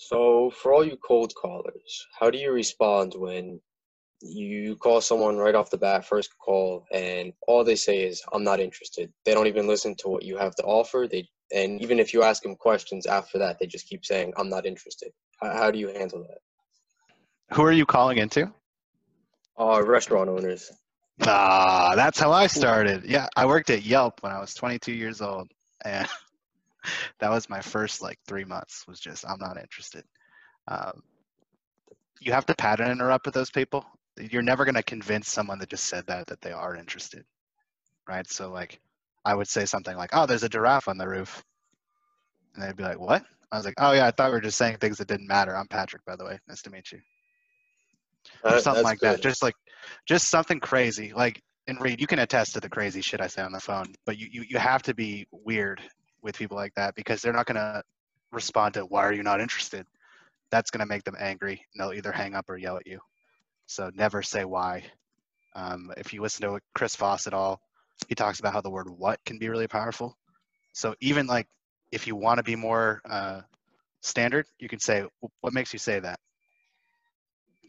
So, for all you cold callers, how do you respond when you call someone right off the bat, first call, and all they say is, I'm not interested? They don't even listen to what you have to offer. They and even if you ask them questions after that, they just keep saying, I'm not interested. How, how do you handle that? Who are you calling into? Uh, restaurant owners. Ah, that's how I started. Yeah, I worked at Yelp when I was 22 years old, and that was my first like three months. Was just I'm not interested. Um, you have to pattern interrupt with those people. You're never going to convince someone that just said that that they are interested, right? So like, I would say something like, "Oh, there's a giraffe on the roof," and they'd be like, "What?" I was like, "Oh yeah, I thought we were just saying things that didn't matter." I'm Patrick, by the way. Nice to meet you or That- something like that. Just like, just something crazy. Like, and Reed, you can attest to the crazy shit I say on the phone, but you, you, you have to be weird with people like that because they're not going to respond to, why are you not interested? That's going to make them angry and they'll either hang up or yell at you. So never say why. Um, if you listen to Chris Voss at all, he talks about how the word what can be really powerful. So even like, if you want to be more uh, standard, you can say, what makes you say that?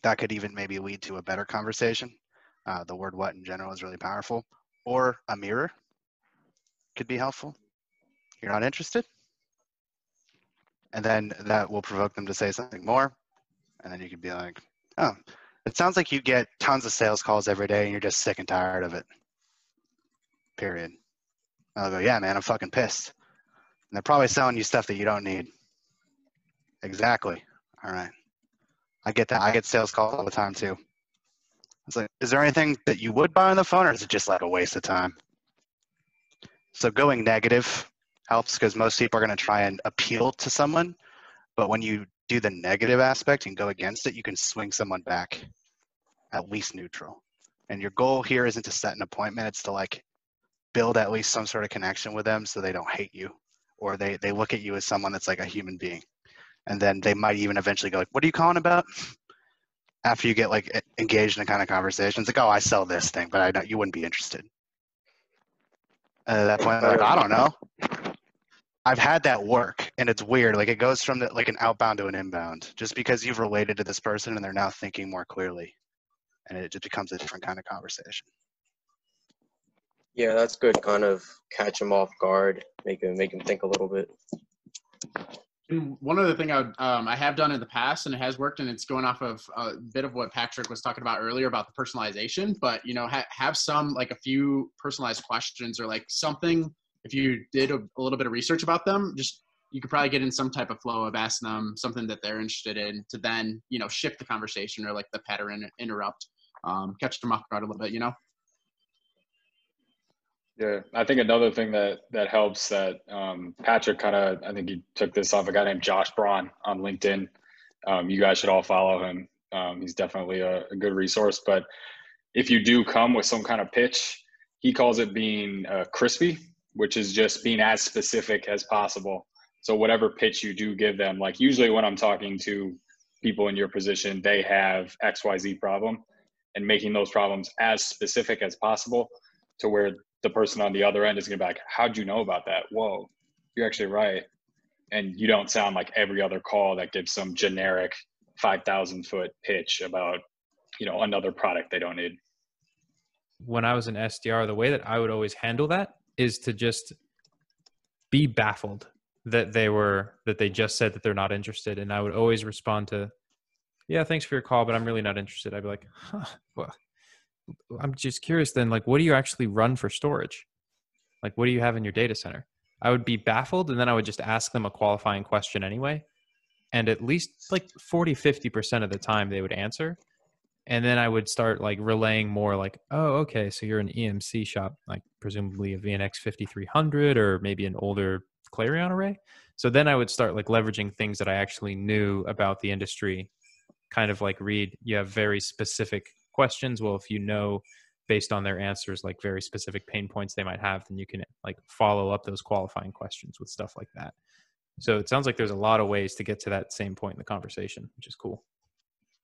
that could even maybe lead to a better conversation. Uh, the word what in general is really powerful. Or a mirror could be helpful. You're not interested? And then that will provoke them to say something more. And then you could be like, oh, it sounds like you get tons of sales calls every day and you're just sick and tired of it. Period. I'll go, yeah, man, I'm fucking pissed. And they're probably selling you stuff that you don't need. Exactly. All right. I get that. I get sales calls all the time too. It's like, is there anything that you would buy on the phone, or is it just like a waste of time? So going negative helps because most people are going to try and appeal to someone, but when you do the negative aspect and go against it, you can swing someone back at least neutral. And your goal here isn't to set an appointment; it's to like build at least some sort of connection with them, so they don't hate you, or they they look at you as someone that's like a human being and then they might even eventually go like, "What are you calling about?" After you get like engaged in a kind of conversation, it's like, "Oh, I sell this thing, but I don't, you wouldn't be interested." And at that point, like, "I don't know." I've had that work, and it's weird. Like it goes from the, like an outbound to an inbound, just because you've related to this person and they're now thinking more clearly, and it just becomes a different kind of conversation. Yeah, that's good. Kind of catch them off guard, make them make them think a little bit. And one other thing I would, um, I have done in the past, and it has worked, and it's going off of a bit of what Patrick was talking about earlier about the personalization. But you know, ha- have some like a few personalized questions or like something. If you did a, a little bit of research about them, just you could probably get in some type of flow of asking them something that they're interested in to then you know shift the conversation or like the pattern interrupt, um, catch them off guard a little bit. You know. Yeah, I think another thing that that helps that um, Patrick kind of I think he took this off a guy named Josh Braun on LinkedIn. Um, you guys should all follow him. Um, he's definitely a, a good resource. But if you do come with some kind of pitch, he calls it being uh, crispy, which is just being as specific as possible. So whatever pitch you do give them, like usually when I'm talking to people in your position, they have X Y Z problem, and making those problems as specific as possible to where the person on the other end is going to be like, How'd you know about that? Whoa, you're actually right. And you don't sound like every other call that gives some generic 5,000 foot pitch about, you know, another product they don't need. when I was an SDR, the way that I would always handle that is to just be baffled that they were that they just said that they're not interested, and I would always respond to, "Yeah, thanks for your call, but I'm really not interested." I'd be like, "Huh, well, I'm just curious. Then, like, what do you actually run for storage? Like, what do you have in your data center?" I would be baffled, and then I would just ask them a qualifying question anyway, and at least like 40, 50 percent of the time they would answer and then I would start like relaying more like, oh, okay, so you're an EMC shop, like presumably a VNX 5300 or maybe an older CLARiiON array. So then I would start like leveraging things that I actually knew about the industry, kind of like Reed. You have very specific questions. Well, if you know based on their answers, like very specific pain points they might have, then you can like follow up those qualifying questions with stuff like that. So it sounds like there's a lot of ways to get to that same point in the conversation, which is cool.